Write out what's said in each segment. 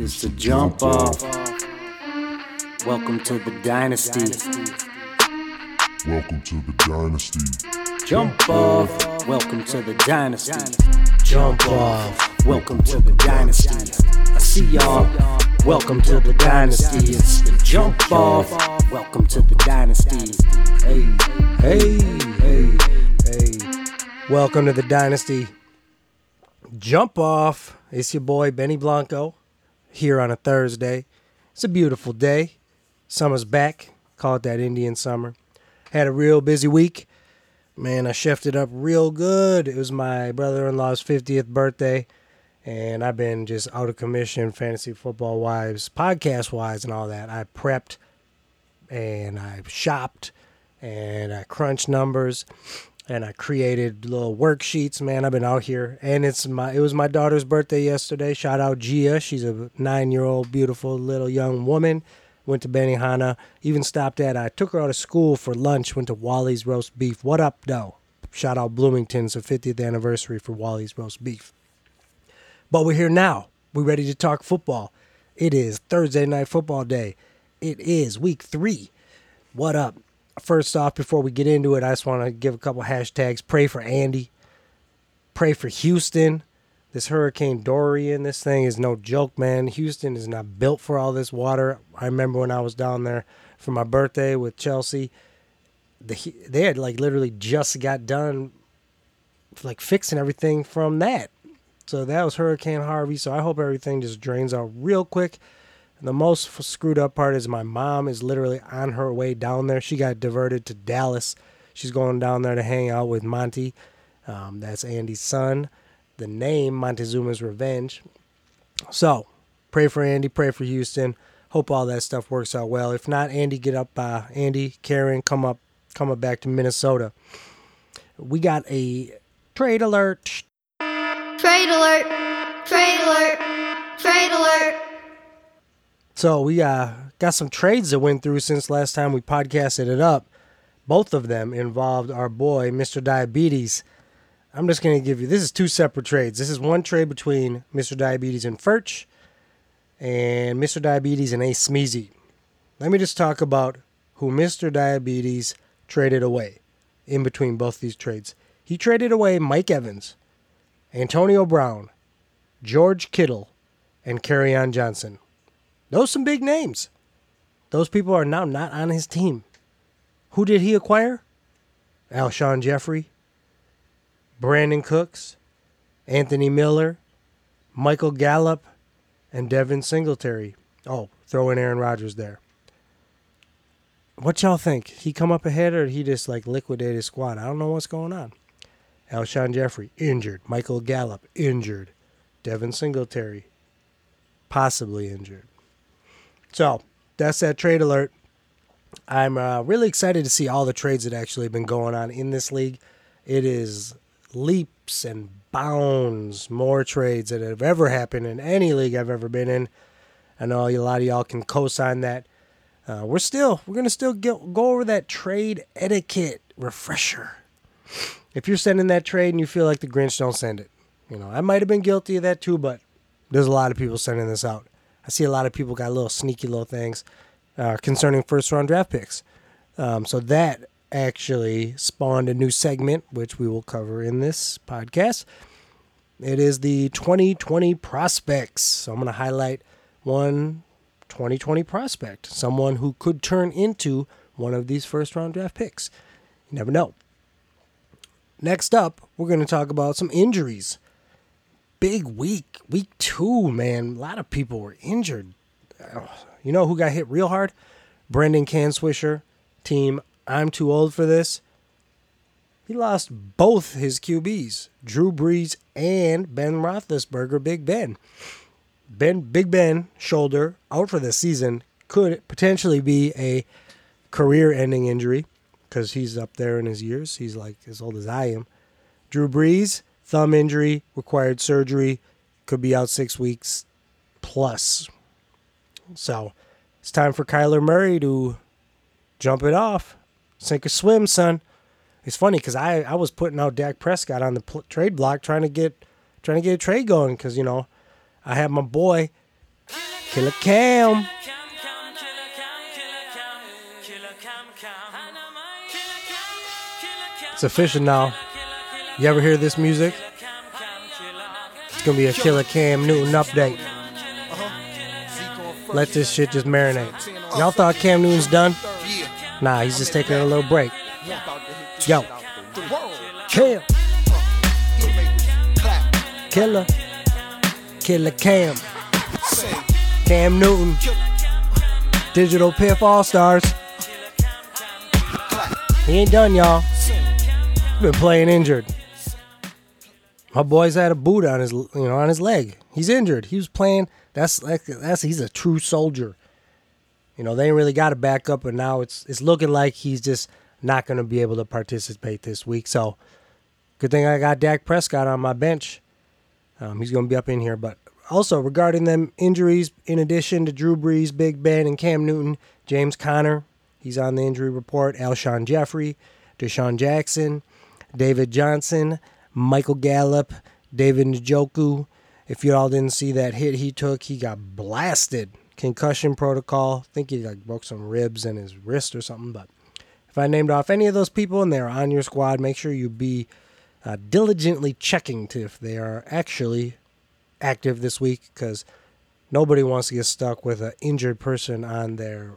It's the jump off. Welcome to the dynasty. Welcome to the dynasty. Jump off. Welcome to the dynasty. Jump off. Welcome to the dynasty. I see y'all. Welcome to the dynasty. It's the jump off. Welcome to the dynasty. Hey, Hey, hey, hey. Welcome to the Dynasty. Jump off. It's your boy Benny Blanco here on a Thursday. It's a beautiful day. Summer's back. Call it that Indian summer. Had a real busy week. Man, I shifted up real good. It was my brother in law's 50th birthday. And I've been just out of commission, fantasy football wise, podcast wise, and all that. I prepped and I shopped and I crunched numbers and I created little worksheets. Man, I've been out here, and it's my it was my daughter's birthday yesterday. Shout out Gia, she's a nine year old beautiful little young woman. Went to Benihana, even stopped at. I took her out of school for lunch. Went to Wally's roast beef. What up, though? Shout out Bloomington's a 50th anniversary for Wally's roast beef. But we're here now. We're ready to talk football. It is Thursday night football day. It is week three. What up? First off, before we get into it, I just want to give a couple hashtags. Pray for Andy. Pray for Houston. This Hurricane Dorian, this thing is no joke, man. Houston is not built for all this water. I remember when I was down there for my birthday with Chelsea. The, they had like literally just got done like fixing everything from that. So that was Hurricane Harvey. So I hope everything just drains out real quick. And the most screwed up part is my mom is literally on her way down there. She got diverted to Dallas. She's going down there to hang out with Monty. Um, that's Andy's son. The name Montezuma's Revenge. So pray for Andy. Pray for Houston. Hope all that stuff works out well. If not, Andy, get up. Uh, Andy, Karen, come up, come up back to Minnesota. We got a trade alert. Trade alert! Trade alert! Trade alert! So we uh, got some trades that went through since last time we podcasted it up. Both of them involved our boy, Mr. Diabetes. I'm just going to give you this is two separate trades. This is one trade between Mr. Diabetes and Furch and Mr. Diabetes and Ace Smeezy. Let me just talk about who Mr. Diabetes traded away in between both these trades. He traded away Mike Evans, Antonio Brown, George Kittle, and on Johnson. Those some big names. Those people are now not on his team. Who did he acquire? Alshon Jeffery, Brandin Cooks, Anthony Miller, Michael Gallup, and Devin Singletary. Oh, throw in Aaron Rodgers there. What y'all think? He come up ahead or he just like liquidate his squad? I don't know what's going on. Alshon Jeffery, injured. Michael Gallup, injured. Devin Singletary, possibly injured. So that's that trade alert. I'm uh, really excited to see all the trades that actually have been going on in this league. It is leaps and bounds more trades that have ever happened in any league I've ever been in. I know a lot of y'all can co-sign that. Uh, we're still we're gonna still get, go over that trade etiquette refresher. If you're sending that trade and you feel like the Grinch, don't send it. You know I might have been guilty of that too, but there's a lot of people sending this out. I see a lot of people got little sneaky little things uh, concerning first round draft picks. Um, so that actually spawned a new segment, which we will cover in this podcast. It is the 2020 prospects. So I'm going to highlight one 2020 prospect, someone who could turn into one of these first round draft picks. You never know. Next up, we're going to talk about some injuries big week, week two, man. A lot of people were injured. You know who got hit real hard? Brendan Canswisher, team. I'm too old for this. He lost both his QBs, Drew Brees and Ben Roethlisberger, Big Ben. Ben, Big Ben, shoulder out for the season could potentially be a career-ending injury because he's up there in his years. He's like as old as I am. Drew Brees, thumb injury, required surgery, could be out six weeks plus. So it's time for Kyler Murray to jump it off, sink or swim, son. It's funny because I, I was putting out Dak Prescott on the pl- trade block trying to get trying to get a trade going because you know I have my boy Killer Cam. It's official now. You ever hear this music? It's gonna be a Killer Cam Newton update. Uh-huh. Let this shit just marinate. Y'all thought Cam Newton's done? Nah, he's just taking a little break. Yo, Cam, Killer, Killer Cam, Cam Newton, Digital Piff All Stars. He ain't done, y'all. Been playing injured. My boy's had a boot on his, you know, on his leg. He's injured. He was playing. That's like that's he's a true soldier. You know, they ain't really got a backup, but now it's it's looking like he's just not going to be able to participate this week. So, good thing I got Dak Prescott on my bench. Um, he's going to be up in here. But also regarding them injuries, in addition to Drew Brees, Big Ben, and Cam Newton, James Conner, he's on the injury report. Alshon Jeffery, DeSean Jackson, David Johnson, Michael Gallup, David Njoku. If you all didn't see that hit he took, he got blasted. Concussion protocol. I think he like broke some ribs in his wrist or something. But if I named off any of those people and they're on your squad, make sure you be uh, diligently checking to if they are actually active this week because nobody wants to get stuck with an injured person on their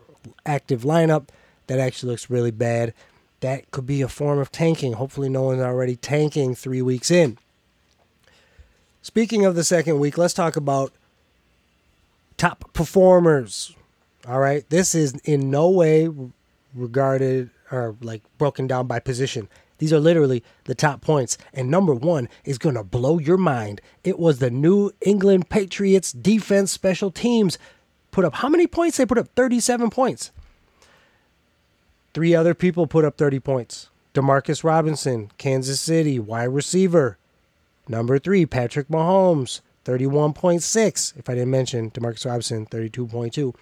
active lineup. That actually looks really bad. That could be a form of tanking. Hopefully, no one's already tanking three weeks in. Speaking of the second week, let's talk about top performers. All right. This is in no way regarded or like broken down by position. These are literally the top points. And number one is going to blow your mind. It was the New England Patriots defense special teams. Put up how many points? They put up 37 points. Three other people put up 30 points. Demarcus Robinson, Kansas City, wide receiver. Number three, Patrick Mahomes, 31.6. If I didn't mention Demarcus Robinson, 32.2.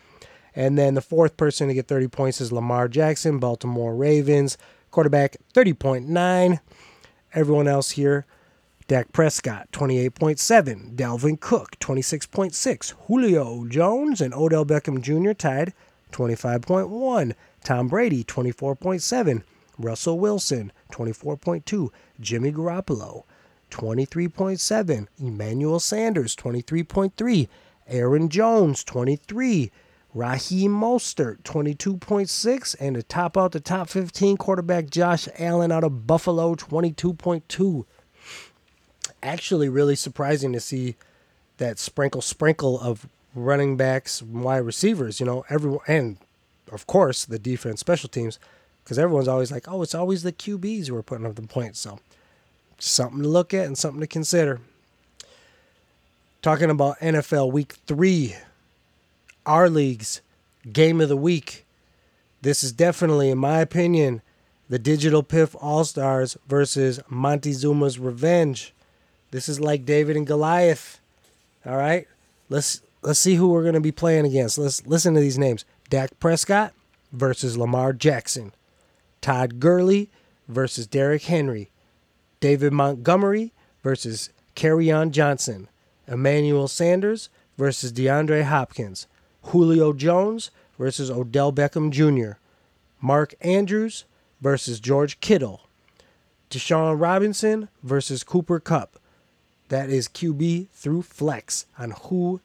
And then the fourth person to get 30 points is Lamar Jackson, Baltimore Ravens, quarterback, 30.9. Everyone else here, Dak Prescott, 28.7. Dalvin Cook, 26.6. Julio Jones and Odell Beckham Jr. tied, 25.1. Tom Brady, 24.7. Russell Wilson, 24.2. Jimmy Garoppolo, 23.7. Emmanuel Sanders, 23.3. Aaron Jones, 23. Raheem Mostert, 22.6. And to top out the top 15, quarterback Josh Allen out of Buffalo, 22.2. Actually, really surprising to see that sprinkle sprinkle of running backs, wide receivers, you know, everyone, and of course, the defense, special teams, because everyone's always like, oh, it's always the QBs who are putting up the points. So, something to look at and something to consider. Talking about NFL Week 3, our league's game of the week. This is definitely, in my opinion, the Digital Piff All Stars versus Montezuma's Revenge. This is like David and Goliath. All right, let's let's see who we're gonna be playing against. Let's listen to these names: Dak Prescott versus Lamar Jackson, Todd Gurley versus Derrick Henry, David Montgomery versus on Johnson, Emmanuel Sanders versus DeAndre Hopkins, Julio Jones versus Odell Beckham Jr., Mark Andrews versus George Kittle, Deshaun Robinson versus Cooper Kupp. That is QB through flex on who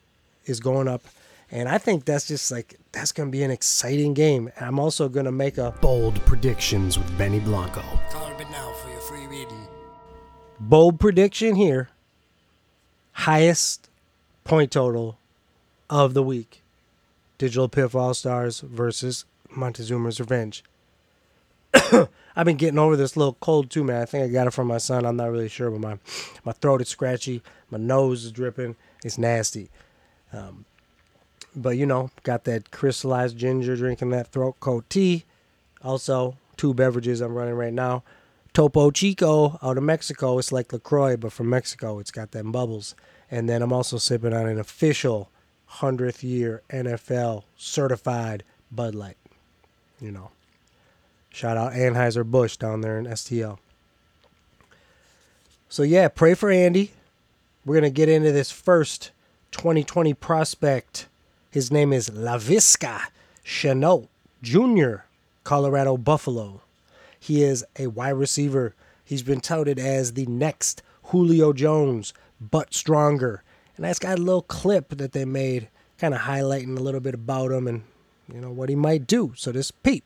is going up. And I think that's just like, that's going to be an exciting game. And I'm also going to make a bold predictions with Benny Blanco. Call it now for your free reading. Bold prediction here highest point total of the week Digital Piff All Stars versus Montezuma's Revenge. I've been getting over this little cold too, man. I think I got it from my son. I'm not really sure, but my my throat is scratchy, my nose is dripping. It's nasty. Um, but you know, got that crystallized ginger, drinking that throat coat tea. Also, two beverages I'm running right now. Topo Chico out of Mexico. It's like LaCroix, but from Mexico. It's got them bubbles. And then I'm also sipping on an official 100th year NFL certified Bud Light. You know, shout out Anheuser-Busch down there in STL. So, yeah, pray for Andy. We're going to get into this first 2020 prospect His name is Laviska Shenault Jr., Colorado Buffalo. He is a wide receiver. He's been touted as the next Julio Jones, but stronger. And that's got a little clip that they made, kind of highlighting a little bit about him and you know what he might do. So this peep.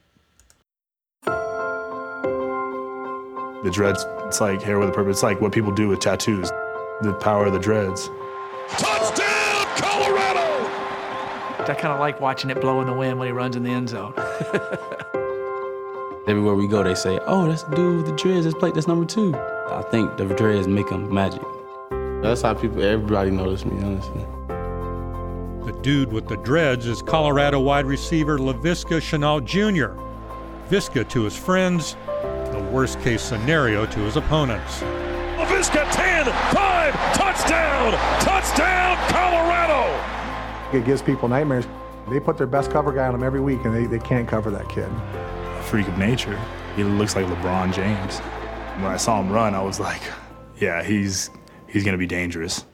The dreads, it's like hair with a purpose. It's like what people do with tattoos. The power of the dreads. Touchdown, Colorado! I kind of like watching it blow in the wind when he runs in the end zone. Everywhere we go, they say, "Oh, that's the dude with the dreads. That's plate. That's number two. I think the dreads make them magic. That's how people, everybody notice me, honestly. The dude with the dreads is Colorado wide receiver Laviska Shenault Jr. Viska to his friends, the worst case scenario to his opponents. Laviska 10, 5, touchdown! Touchdown, Colorado! It gives people nightmares. They put their best cover guy on him every week, and they, they can't cover that kid. A freak of nature. He looks like LeBron James. When I saw him run, I was like, yeah, he's he's gonna be dangerous.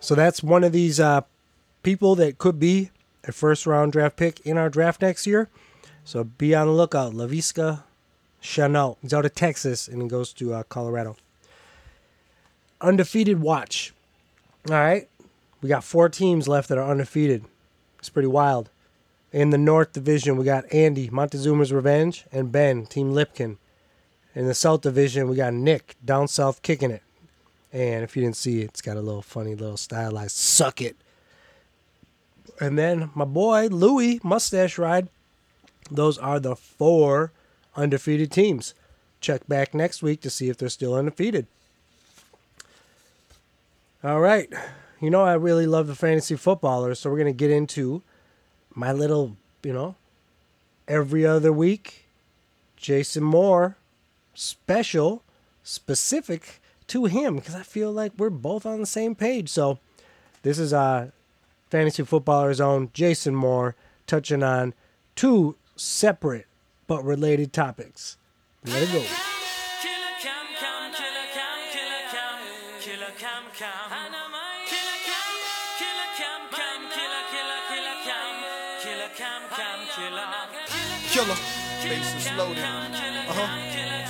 So that's one of these uh, people that could be a first round draft pick in our draft next year. So be on the lookout. Laviska Shenault. He's out of Texas and he goes to uh, Colorado. Undefeated watch. All right. We got four teams left that are undefeated. It's pretty wild. In the North Division, we got Andy, Montezuma's Revenge, and Ben, Team Lipkin. In the South Division, we got Nick, down south, kicking it. And if you didn't see it, it's got a little funny little stylized suck it. And then my boy Louis, Mustache Ride. Those are the four undefeated teams. Check back next week to see if they're still undefeated. All right. You know, I really love the fantasy footballers, so we're going to get into my little, you know, every other week, Jason Moore special, specific to him, because I feel like we're both on the same page. So this is uh, fantasy footballer's own Jason Moore touching on two separate but related topics. Let it go. Killer, bases loaded. Uh huh.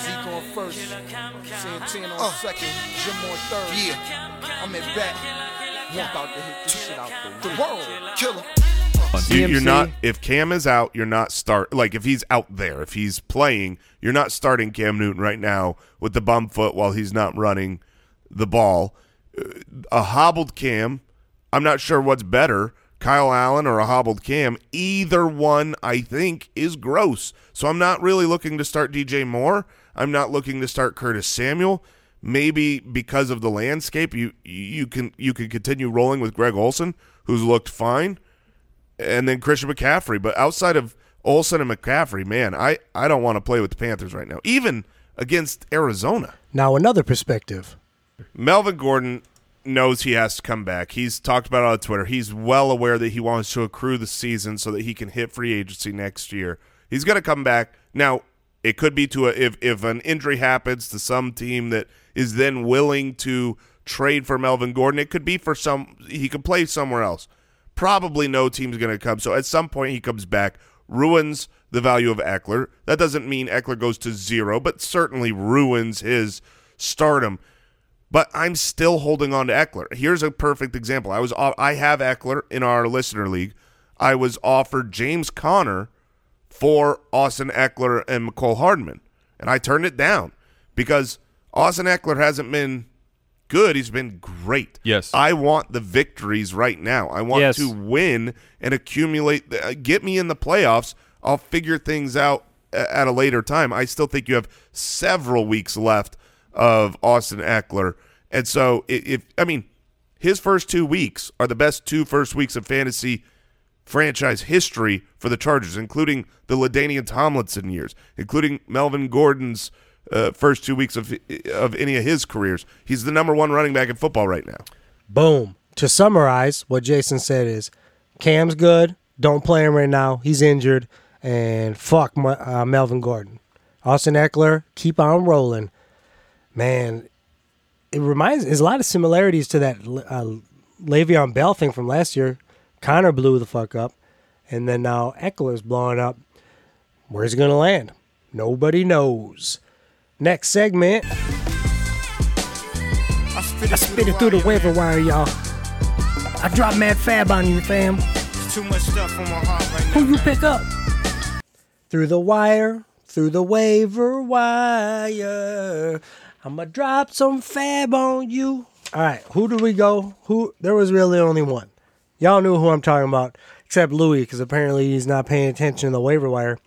Zeke on first, Santana on second, Jim on third. Yeah, I'm at bat. I'm about to hit this shit out the world. Killer. You, you're not if Cam is out, you're not start like if he's out there, if he's playing, you're not starting Cam Newton right now with the bum foot while he's not running the ball. Uh, A hobbled Cam, I'm not sure what's better, Kyle Allen or a hobbled Cam. Either one, I think, is gross. So I'm not really looking to start DJ Moore. I'm not looking to start Curtis Samuel. Maybe because of the landscape, you you can you can continue rolling with Greg Olsen, who's looked fine and then Christian McCaffrey. But outside of Olsen and McCaffrey, man, I, I don't want to play with the Panthers right now, even against Arizona. Now, another perspective. Melvin Gordon knows he has to come back. He's talked about it on Twitter. He's well aware that he wants to accrue the season so that he can hit free agency next year. He's going to come back. Now, it could be to a if if an injury happens to some team that is then willing to trade for Melvin Gordon. It could be for some he could play somewhere else probably no team's going to come. So at some point he comes back, ruins the value of Ekeler. That doesn't mean Ekeler goes to zero, but certainly ruins his stardom. But I'm still holding on to Ekeler. Here's a perfect example. I was I have Ekeler in our listener league. I was offered James Conner for Austin Ekeler and Mecole Hardman, and I turned it down because Austin Ekeler hasn't been good. He's been great. Yes. I want the victories right now. I want Yes. to win and accumulate. The, uh, get me in the playoffs. I'll figure things out at a later time. I still think you have several weeks left of Austin Ekeler, and so if I mean his first two weeks are the best two first weeks of fantasy franchise history for the Chargers, including the LaDainian Tomlinson years, including Melvin Gordon's uh, first two weeks of of any of his careers. He's the number one running back in football right now. Boom. To summarize, what Jason said is Cam's good. Don't play him right now. He's injured. And fuck Ma- uh, Melvin Gordon. Austin Ekeler, keep on rolling. Man, it reminds, there's a lot of similarities to that uh, Le'Veon Bell thing from last year. Conner blew the fuck up, and then now Ekeler's blowing up. Where's he gonna land? Nobody knows. Next segment. I spit it through the waiver wire, y'all. I drop mad fab on you, fam. Too much stuff on my heart right now. Who you pick up? Through the wire, through the waiver wire. I'ma drop some fab on you. All right, who do we go? Who? There was really only one. Y'all knew who I'm talking about, except Louis, because apparently he's not paying attention to the waiver wire.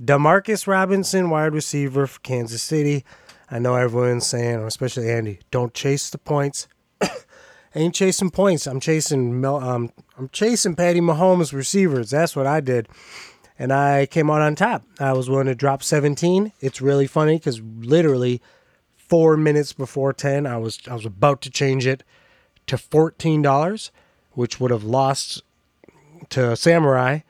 Demarcus Robinson, wide receiver for Kansas City. I know everyone's saying, especially Andy, don't chase the points. ain't chasing points. I'm chasing um, I'm chasing Patty Mahomes receivers. That's what I did, and I came out on top. I was willing to drop 17. It's really funny because literally four minutes before 10, I was I was about to change it to fourteen dollars, which would have lost to Samurai.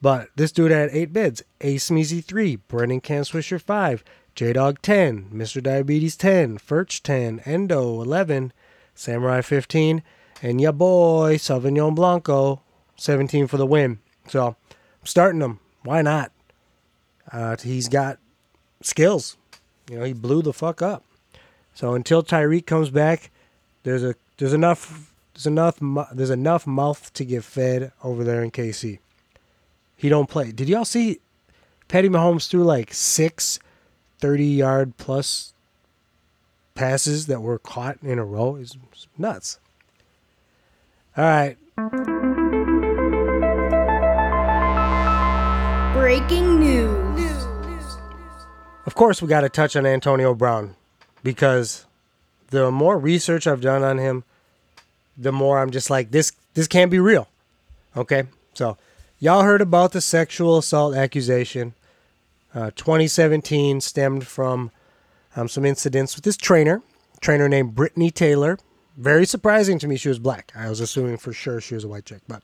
But this dude had eight bids: Ace Measy three, Brennan Can Swisher five, J Dog ten, Mister Diabetes ten, Furch ten, Endo eleven. Samurai 15, and ya boy Sauvignon Blanco 17 for the win. So I'm starting him. Why not? Uh, he's got skills. You know, he blew the fuck up. So until Tyreek comes back, there's a there's enough there's enough there's enough mouth to get fed over there in KC. He don't play. Did y'all see Patty Mahomes threw like six 30 yard plus passes that were caught in a row is nuts. All right. Breaking news. Of course, we got to touch on Antonio Brown because the more research I've done on him, the more I'm just like this. This can't be real. Okay, so y'all heard about the sexual assault accusation. Uh, 2017 stemmed from um, some incidents with this trainer, trainer named Britney Taylor. Very surprising to me, she was black. I was assuming for sure she was a white chick, but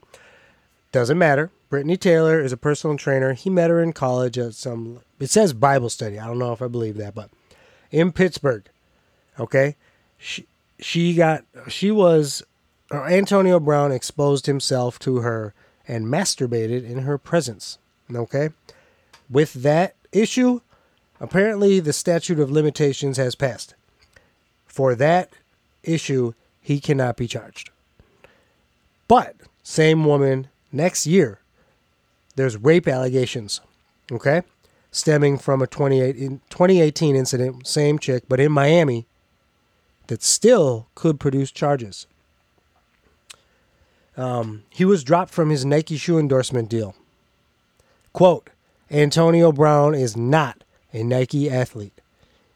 doesn't matter. Britney Taylor is a personal trainer. He met her in college at some. It says Bible study. I don't know if I believe that, but in Pittsburgh. Okay, she she got she was uh, Antonio Brown exposed himself to her and masturbated in her presence. Okay, with that issue, apparently the statute of limitations has passed. For that issue, he cannot be charged. But same woman next year, there's rape allegations. Okay, stemming from a 28 in 2018 incident, same chick, but in Miami, that still could produce charges. Um, he was dropped from his Nike shoe endorsement deal. Quote, Antonio Brown is not a Nike athlete.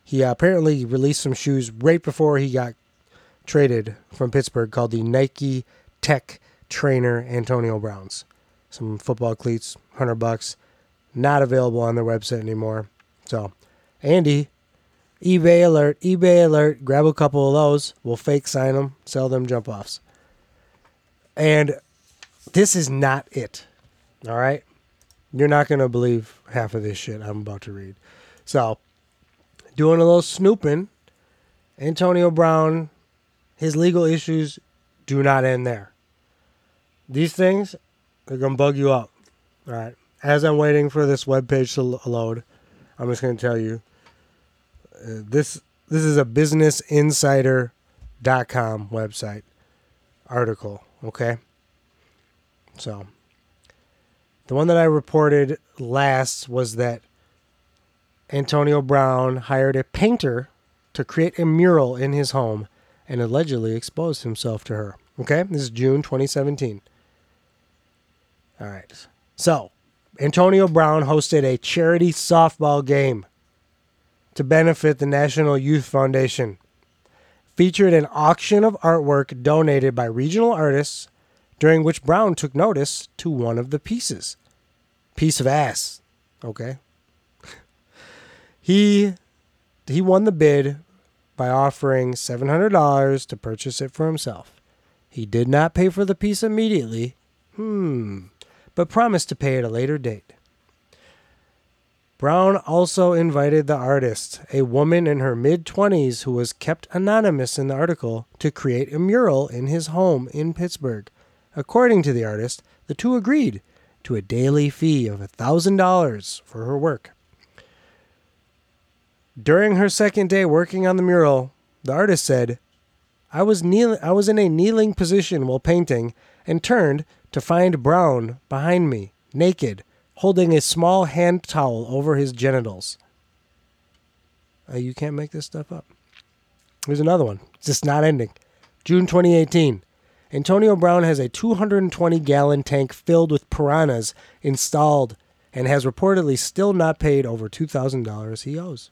He apparently released some shoes right before he got traded from Pittsburgh called the Nike Tech Trainer Antonio Browns. Some football cleats, 100 bucks. Not available on their website anymore. So, Andy, eBay alert, eBay alert, grab a couple of those. We'll fake sign them, sell them jump offs. And this is not it. All right? You're not going to believe half of this shit I'm about to read. So, doing a little snooping, Antonio Brown, his legal issues do not end there. These things are going to bug you up. All right. As I'm waiting for this webpage to load, I'm just going to tell you uh, this this is a businessinsider.com website article, okay? So, the one that I reported last was that Antonio Brown hired a painter to create a mural in his home and allegedly exposed himself to her. Okay? This is June 2017. All right. So, Antonio Brown hosted a charity softball game to benefit the National Youth Foundation. Featured an auction of artwork donated by regional artists, during which Brown took notice to one of the pieces. Piece of ass. Okay. he he won the bid by offering $700 to purchase it for himself. He did not pay for the piece immediately. Hmm. But promised to pay at a later date. Brown also invited the artist, a woman in her mid 20s who was kept anonymous in the article, to create a mural in his home in Pittsburgh, According to the artist, the two agreed to a daily fee of $1,000 for her work. During her second day working on the mural, the artist said, I was kneel- I was in a kneeling position while painting and turned to find Brown behind me, naked, holding a small hand towel over his genitals. Uh, you can't make this stuff up. Here's another one. It's just not ending. June 2018. Antonio Brown has a 220 gallon tank filled with piranhas installed and has reportedly still not paid over $2,000 he owes.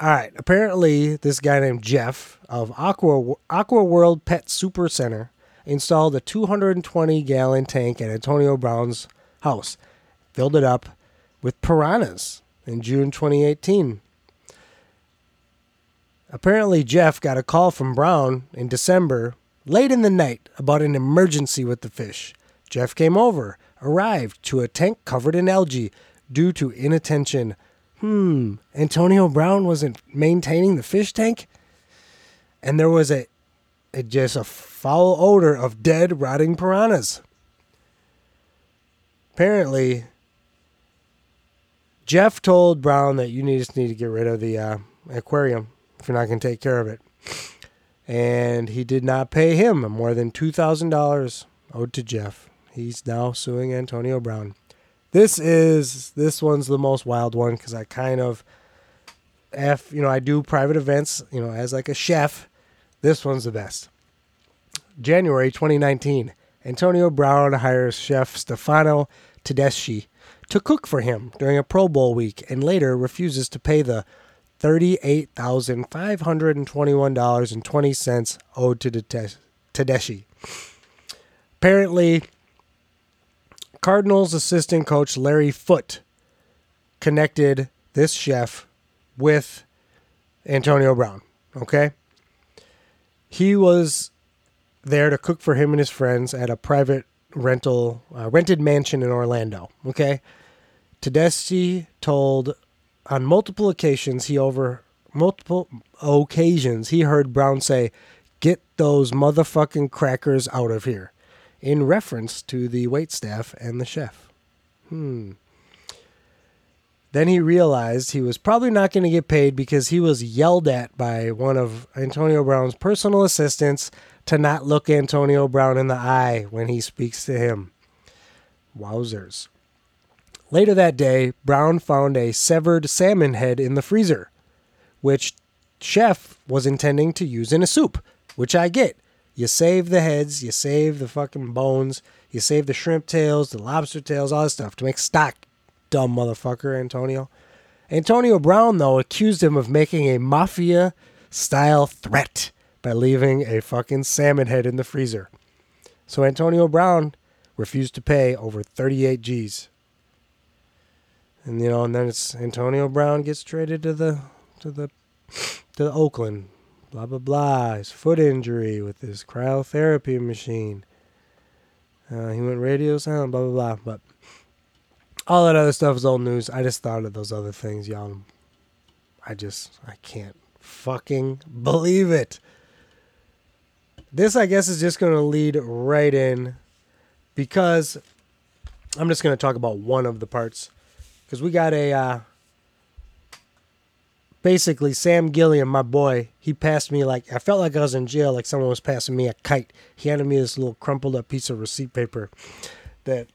All right. Apparently, this guy named Jeff of Aqua Aqua World Pet Super Center installed a 220 gallon tank at Antonio Brown's house, filled it up with piranhas in June 2018. Apparently, Jeff got a call from Brown in December, late in the night, about an emergency with the fish. Jeff came over, arrived to a tank covered in algae due to inattention. Hmm, Antonio Brown wasn't maintaining the fish tank? And there was a, a just a foul odor of dead, rotting piranhas. Apparently, Jeff told Brown that you just need to get rid of the uh, aquarium if you're not going to take care of it. And he did not pay him more than $2,000 owed to Jeff. He's now suing Antonio Brown. This is this one's the most wild one because I kind of, f you know, I do private events, you know, as like a chef. This one's the best. January 2019, Antonio Brown hires chef Stefano Tedeschi to cook for him during a Pro Bowl week and later refuses to pay the $38,521.20 owed to Tedeschi. Apparently, Cardinals assistant coach Larry Foote connected this chef with Antonio Brown. Okay? He was there to cook for him and his friends at a private rental uh, rented mansion in Orlando. Okay? Tedeschi told on multiple occasions he over multiple occasions he heard Brown say, "Get those motherfucking crackers out of here," in reference to the wait staff and the chef. Hmm. Then he realized he was probably not going to get paid because he was yelled at by one of Antonio Brown's personal assistants to not look Antonio Brown in the eye when he speaks to him. Wowzers. Later that day, Brown found a severed salmon head in the freezer, which Chef was intending to use in a soup, which I get. You save the heads, you save the fucking bones, you save the shrimp tails, the lobster tails, all this stuff to make stock, dumb motherfucker, Antonio. Antonio Brown, though, accused him of making a mafia style threat by leaving a fucking salmon head in the freezer. So Antonio Brown refused to pay over 38 G's. And you know, and then it's Antonio Brown gets traded to the to the to Oakland. Blah blah blah. His foot injury with his cryotherapy machine. Uh, he went radio silent. Blah blah blah. But all that other stuff is old news. I just thought of those other things, y'all. I just I can't fucking believe it. This I guess is just gonna lead right in because I'm just gonna talk about one of the parts because we got a uh, basically Sam Gilliam, my boy. He passed me like I felt like I was in jail, like someone was passing me a kite. He handed me this little crumpled up piece of receipt paper that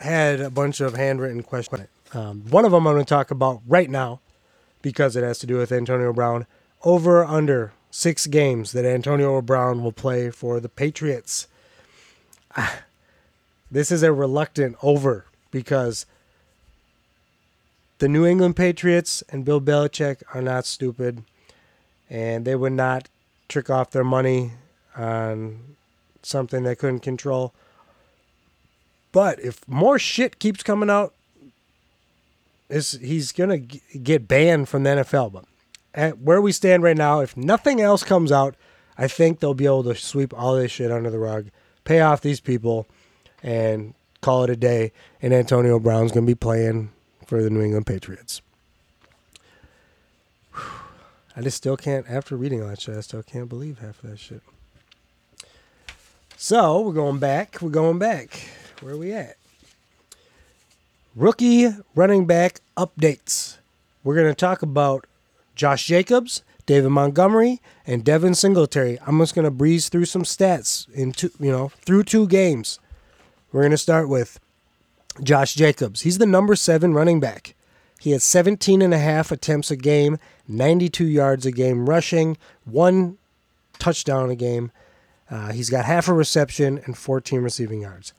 had a bunch of handwritten questions. Um, one of them I'm going to talk about right now because it has to do with Antonio Brown. Over under six games that Antonio Brown will play for the Patriots. Ah, this is a reluctant over because the New England Patriots and Bill Belichick are not stupid, and they would not trick off their money on something they couldn't control. But if more shit keeps coming out, he's gonna get banned from the NFL. But at where we stand right now, if nothing else comes out, I think they'll be able to sweep all this shit under the rug, pay off these people, and call it a day. And Antonio Brown's gonna be playing for the New England Patriots. I just still can't, after reading all that shit, I still can't believe half of that shit. So we're going back. We're going back. Where are we at? Rookie running back updates. We're going to talk about Josh Jacobs, David Montgomery, and Devin Singletary. I'm just going to breeze through some stats in two, you know, through two games. We're going to start with Josh Jacobs. He's the number seven running back. He had 17 and a half attempts a game, 92 yards a game rushing, one touchdown a game. Uh, he's got half a reception and 14 receiving yards.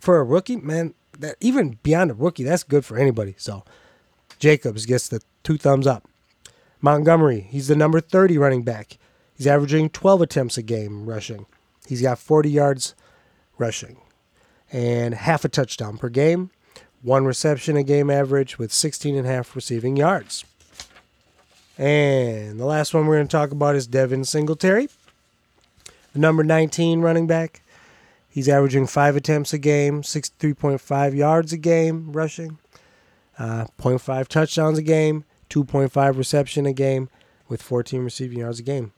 For a rookie, man, that even beyond a rookie, that's good for anybody. So Jacobs gets the two thumbs up. Montgomery, he's the number 30 running back. He's averaging 12 attempts a game rushing. He's got 40 yards rushing and half a touchdown per game, one reception a game average with 16 and a half receiving yards. And the last one we're going to talk about is Devin Singletary, the number 19 running back. He's averaging five attempts a game, 63.5 yards a game rushing, uh, 0.5 touchdowns a game, 2.5 reception a game, with 14 receiving yards a game.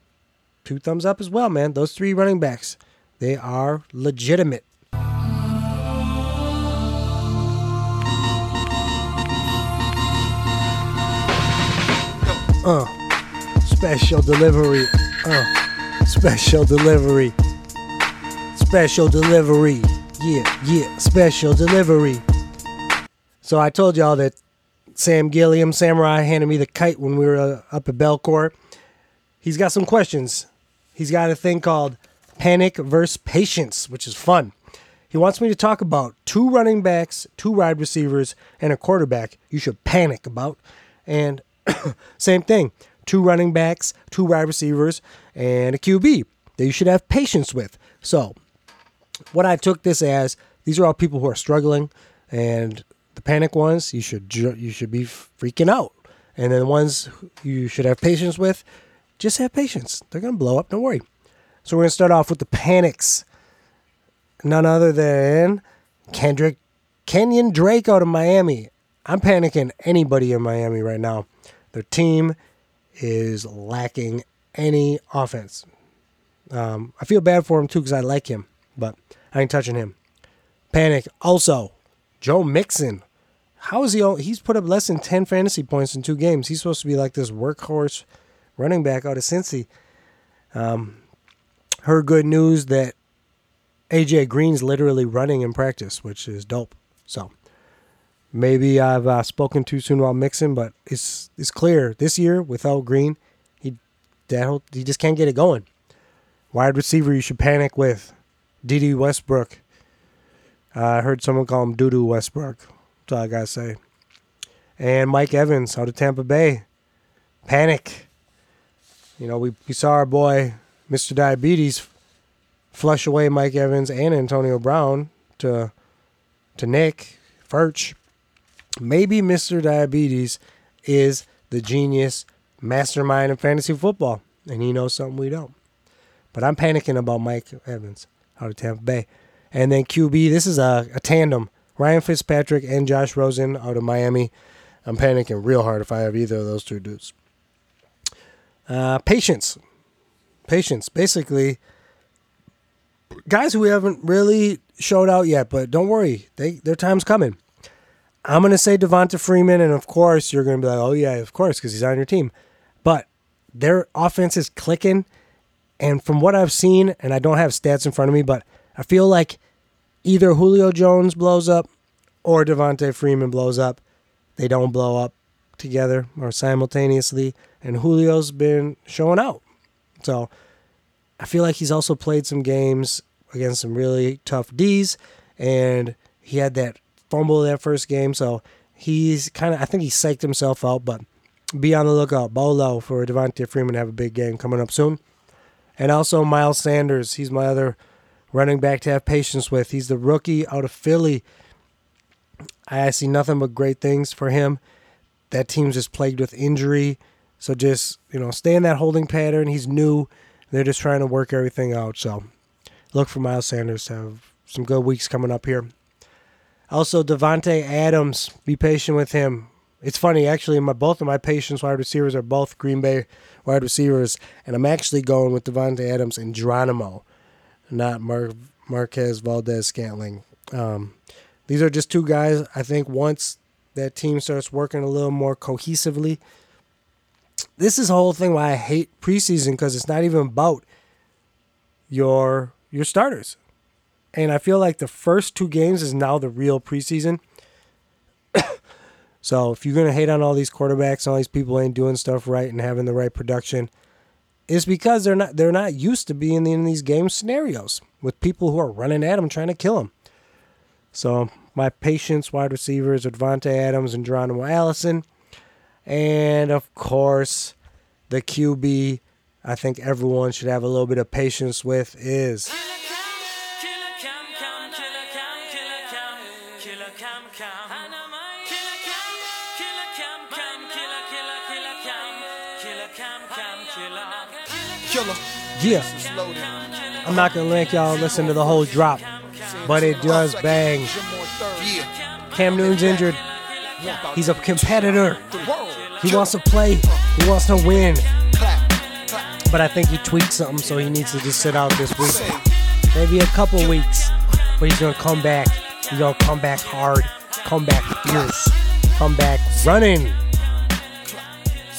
Two thumbs up as well, man. Those three running backs, they are legitimate. Uh, special delivery. Uh, special delivery. Special delivery. Yeah, yeah, special delivery. So I told y'all that Sam Gilliam, Samurai, handed me the kite when we were uh, up at Belcourt. He's got some questions. He's got a thing called Panic versus Patience, which is fun. He wants me to talk about two running backs, two wide receivers, and a quarterback you should panic about. And same thing two running backs, two wide receivers, and a QB that you should have patience with. So, what I took this as these are all people who are struggling, and the panic ones you should you should be freaking out, and then the ones you should have patience with, just have patience. They're gonna blow up. Don't worry. So we're gonna start off with the panics. None other than Kendrick Kenyon Drake out of Miami. I'm panicking anybody in Miami right now. Their team is lacking any offense. Um, I feel bad for him too because I like him, but I ain't touching him. Panic. Also, Joe Mixon. How is he? All, he's put up less than ten fantasy points in two games. He's supposed to be like this workhorse running back out of Cincy. Um, heard good news that AJ Green's literally running in practice, which is dope. So maybe I've uh, spoken too soon while mixing, but it's it's clear this year without Green, he that he just can't get it going. Wide receiver, you should panic with Dede Westbrook. Uh, I heard someone call him Doodoo Westbrook. That's all I gotta say. And Mike Evans out of Tampa Bay, panic. You know, we, we saw our boy Mr. Diabetes flush away Mike Evans and Antonio Brown to to Nick Furch maybe Mr. Diabetes is the genius mastermind in fantasy football, and he knows something we don't. But I'm panicking about Mike Evans out of Tampa Bay. And then QB, this is a, a tandem Ryan Fitzpatrick and Josh Rosen out of Miami. I'm panicking real hard if I have either of those two dudes. Uh, patience. Patience. Basically, guys who haven't really showed out yet, but don't worry, they their time's coming. I'm to say Devonta Freeman, and of course, you're to be like, oh, yeah, of course, because he's on your team. But their offense is clicking. And from what I've seen, and I don't have stats in front of me, but I feel like either Julio Jones blows up or Devonta Freeman blows up. They don't blow up together or simultaneously. And Julio's been showing out. So I feel like he's also played some games against some really tough D's. And he had that fumble that first game, so he's kind of I think he psyched himself out. But be on the lookout, Bolo for Devonta Freeman to have a big game coming up soon, and also Miles Sanders. He's my other running back to have patience with. He's the rookie out of Philly. I see nothing but great things for him. That team's just plagued with injury. So just, you know, stay in that holding pattern. He's new. They're just trying to work everything out. So look for Miles Sanders to have some good weeks coming up here. Also, Davante Adams, be patient with him. It's funny, actually. My both of my patients wide receivers are both Green Bay wide receivers, and I'm actually going with Davante Adams and Geronimo. not Mar- Marquez Valdes-Scantling. Um, these are just two guys. I think once that team starts working a little more cohesively, this is the whole thing why I hate preseason because it's not even about your your starters. And I feel like the first two games is now the real preseason. so if you're gonna hate on all these quarterbacks, all these people ain't doing stuff right and having the right production, it's because they're not they're not used to being in these game scenarios with people who are running at them trying to kill them. So my patience wide receivers Davante Adams and Geronimo Allison. And of course, the QB I think everyone should have a little bit of patience with is Killer. Yeah. I'm not gonna make y'all listen to the whole drop, but it does bang. Cam Newton's injured. He's a competitor. He wants to play. He wants to win. But I think he tweaked something, so he needs to just sit out this week. Maybe a couple weeks. But he's gonna come back. He's gonna come back hard. Come back fierce. Come back running.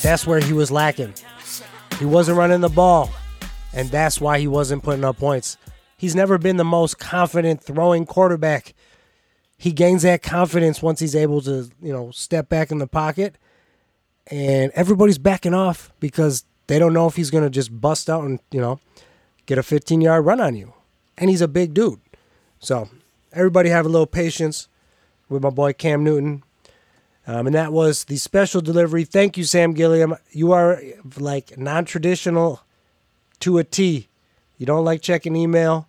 That's where he was lacking. He wasn't running the ball, and that's why he wasn't putting up points. He's never been the most confident throwing quarterback. He gains that confidence once he's able to, you know, step back in the pocket, and everybody's backing off because they don't know if he's going to just bust out and, you know, get a 15 yard run on you. And he's a big dude. So everybody have a little patience with my boy Cam Newton. Um, and that was the special delivery. Thank you, Sam Gilliam. You are like non traditional to a T. You don't like checking email,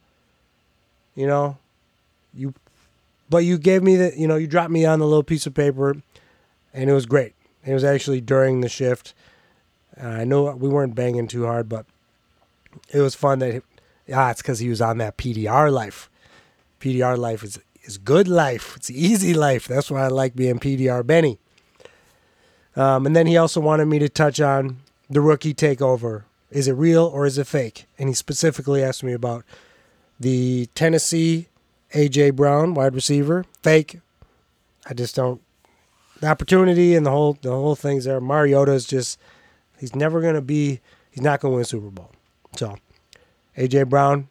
you know. You, but you gave me the, you know, you dropped me on the little piece of paper, and it was great. It was actually during the shift. Uh, I know we weren't banging too hard, but it was fun that. Ah, it's because he was on that PDR life. PDR life is is good life. It's easy life. That's why I like being PDR Benny. Um, and then he also wanted me to touch on the rookie takeover. Is it real or is it fake? And he specifically asked me about the Tennessee AJ Brown wide receiver. Fake. I just don't. The opportunity and the whole the whole things there. Mariota is just he's never gonna be. He's not gonna win Super Bowl. So AJ Brown,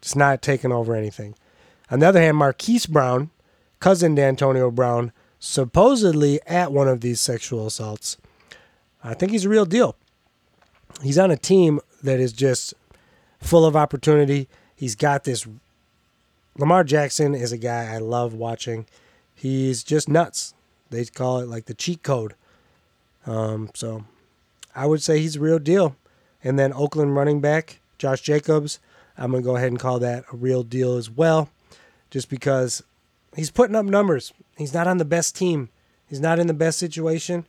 just not taking over anything. On the other hand, Marquise Brown, cousin to Antonio Brown, supposedly at one of these sexual assaults. I think he's a real deal. He's on a team that is just full of opportunity. He's got this. Lamar Jackson is a guy I love watching. He's just nuts. They call it like the cheat code. Um, so I would say he's a real deal. And then Oakland running back, Josh Jacobs, I'm going to go ahead and call that a real deal as well just because he's putting up numbers. He's not on the best team. He's not in the best situation.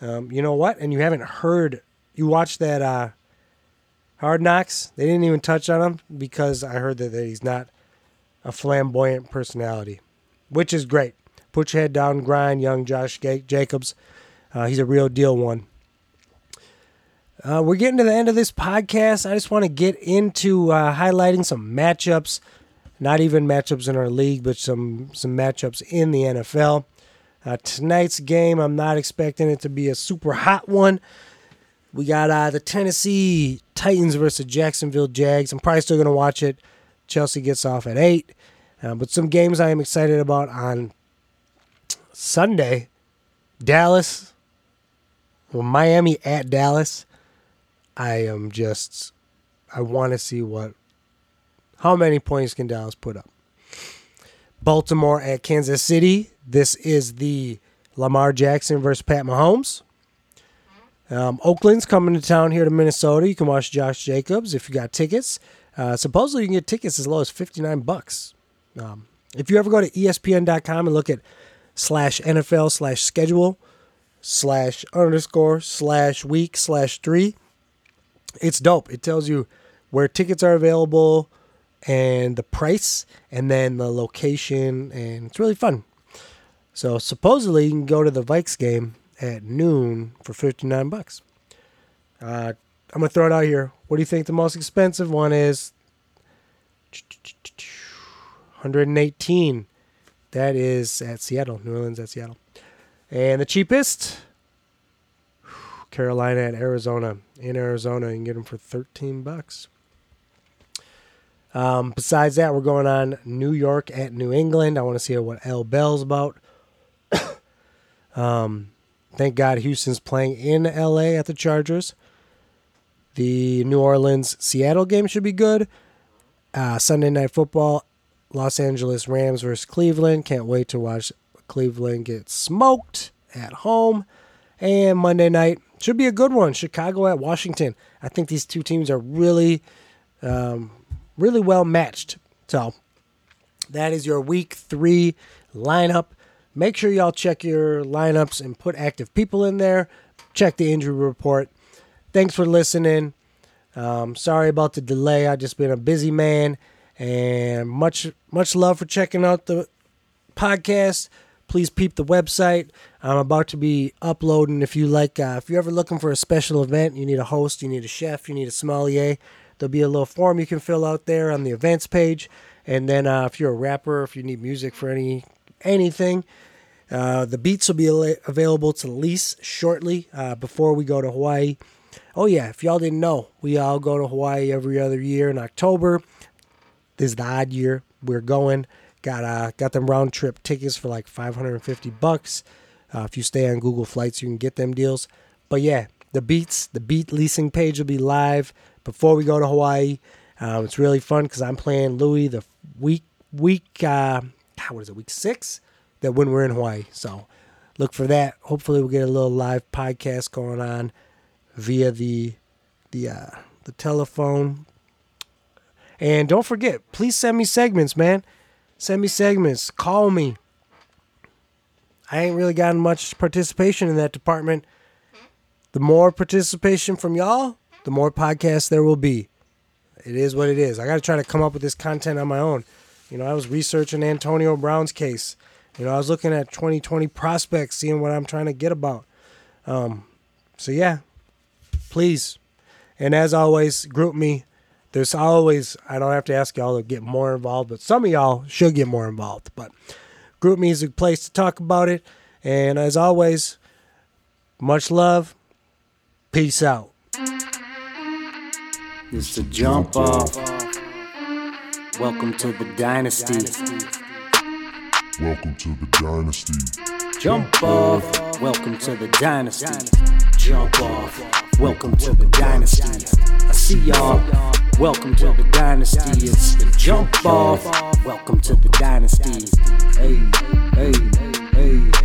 Um, you know what? And you haven't heard. You watched that uh, Hard Knocks. They didn't even touch on him because I heard that, that he's not a flamboyant personality, which is great. Put your head down, grind, young Josh Jacobs. Uh, he's a real deal one. Uh, we're getting to the end of this podcast. I just want to get into uh, highlighting some matchups not even matchups in our league, but some some matchups in the NFL. Uh, tonight's game, I'm not expecting it to be a super hot one. We got uh, the Tennessee Titans versus Jacksonville Jags. I'm probably still going to watch it. Chelsea gets off at 8. Uh, but some games I am excited about on Sunday Dallas, well, Miami at Dallas. I am just, I want to see what how many points can Dallas put up? Baltimore at Kansas City. This is the Lamar Jackson versus Pat Mahomes. Um, Oakland's coming to town here to Minnesota. You can watch Josh Jacobs if you got tickets. Uh, supposedly, you can get tickets as low as 59 bucks. Um, if you ever go to ESPN.com and look at slash NFL slash schedule slash underscore slash week slash three, it's dope. It tells you where tickets are available, and the price and then the location and it's really fun. So supposedly you can go to the Vikes game at noon for 59 bucks. Uh, I'm going to throw it out here. What do you think the most expensive one is? 118. That is at Seattle. New Orleans at Seattle. And the cheapest, Carolina at Arizona. In Arizona, you can get them for 13 bucks. Um, besides that, we're going on New York at New England. I want to see what L Bell's about. um, thank God Houston's playing in LA at the Chargers. The New Orleans Seattle game should be good. Uh, Sunday Night Football, Los Angeles Rams versus Cleveland. Can't wait to watch Cleveland get smoked at home. And Monday night should be a good one. Chicago at Washington. I think these two teams are really, um, really well matched. So that is your week three lineup. Make sure y'all check your lineups and put active people in there. Check the injury report. Thanks for listening. Um, sorry about the delay. I've just been a busy man, and much much love for checking out the podcast. Please peep the website. I'm about to be uploading. If you like, uh, if you're ever looking for a special event, you need a host, you need a chef, you need a sommelier. There'll be a little form you can fill out there on the events page. And then uh, if you're a rapper, if you need music for any anything, uh, the beats will be available to lease shortly uh, before we go to Hawaii. Oh yeah, if y'all didn't know, we all go to Hawaii every other year in October. This is the odd year we're going. Got uh got them round trip tickets for like 550 bucks. Uh, if you stay on Google Flights, you can get them deals. But yeah, the beats, the beat leasing page will be live before we go to Hawaii. Um, it's really fun because I'm playing Louis the week week uh, what is it week six that when we're in Hawaii. So look for that. Hopefully we'll get a little live podcast going on via the the uh, the telephone. And don't forget, please send me segments, man. Send me segments. Call me. I ain't really gotten much participation in that department. The more participation from y'all, the more podcasts there will be. It is what it is. I got to try to come up with this content on my own. You know, I was researching Antonio Brown's case. You know, I was looking at 2020 prospects, seeing what I'm trying to get about. Um, so yeah, please. And as always, GroupMe. There's always I don't have to ask y'all to get more involved, but some of y'all should get more involved. But GroupMe is a place to talk about it. And as always, much love. Peace out. It's the jump off. Welcome to the dynasty. Welcome to the dynasty. Jump off. Welcome to the dynasty. Jump off. Welcome to the dynasty. I see y'all. Welcome to the dynasty. It's the jump off. Welcome to the dynasty. Hey, hey, hey.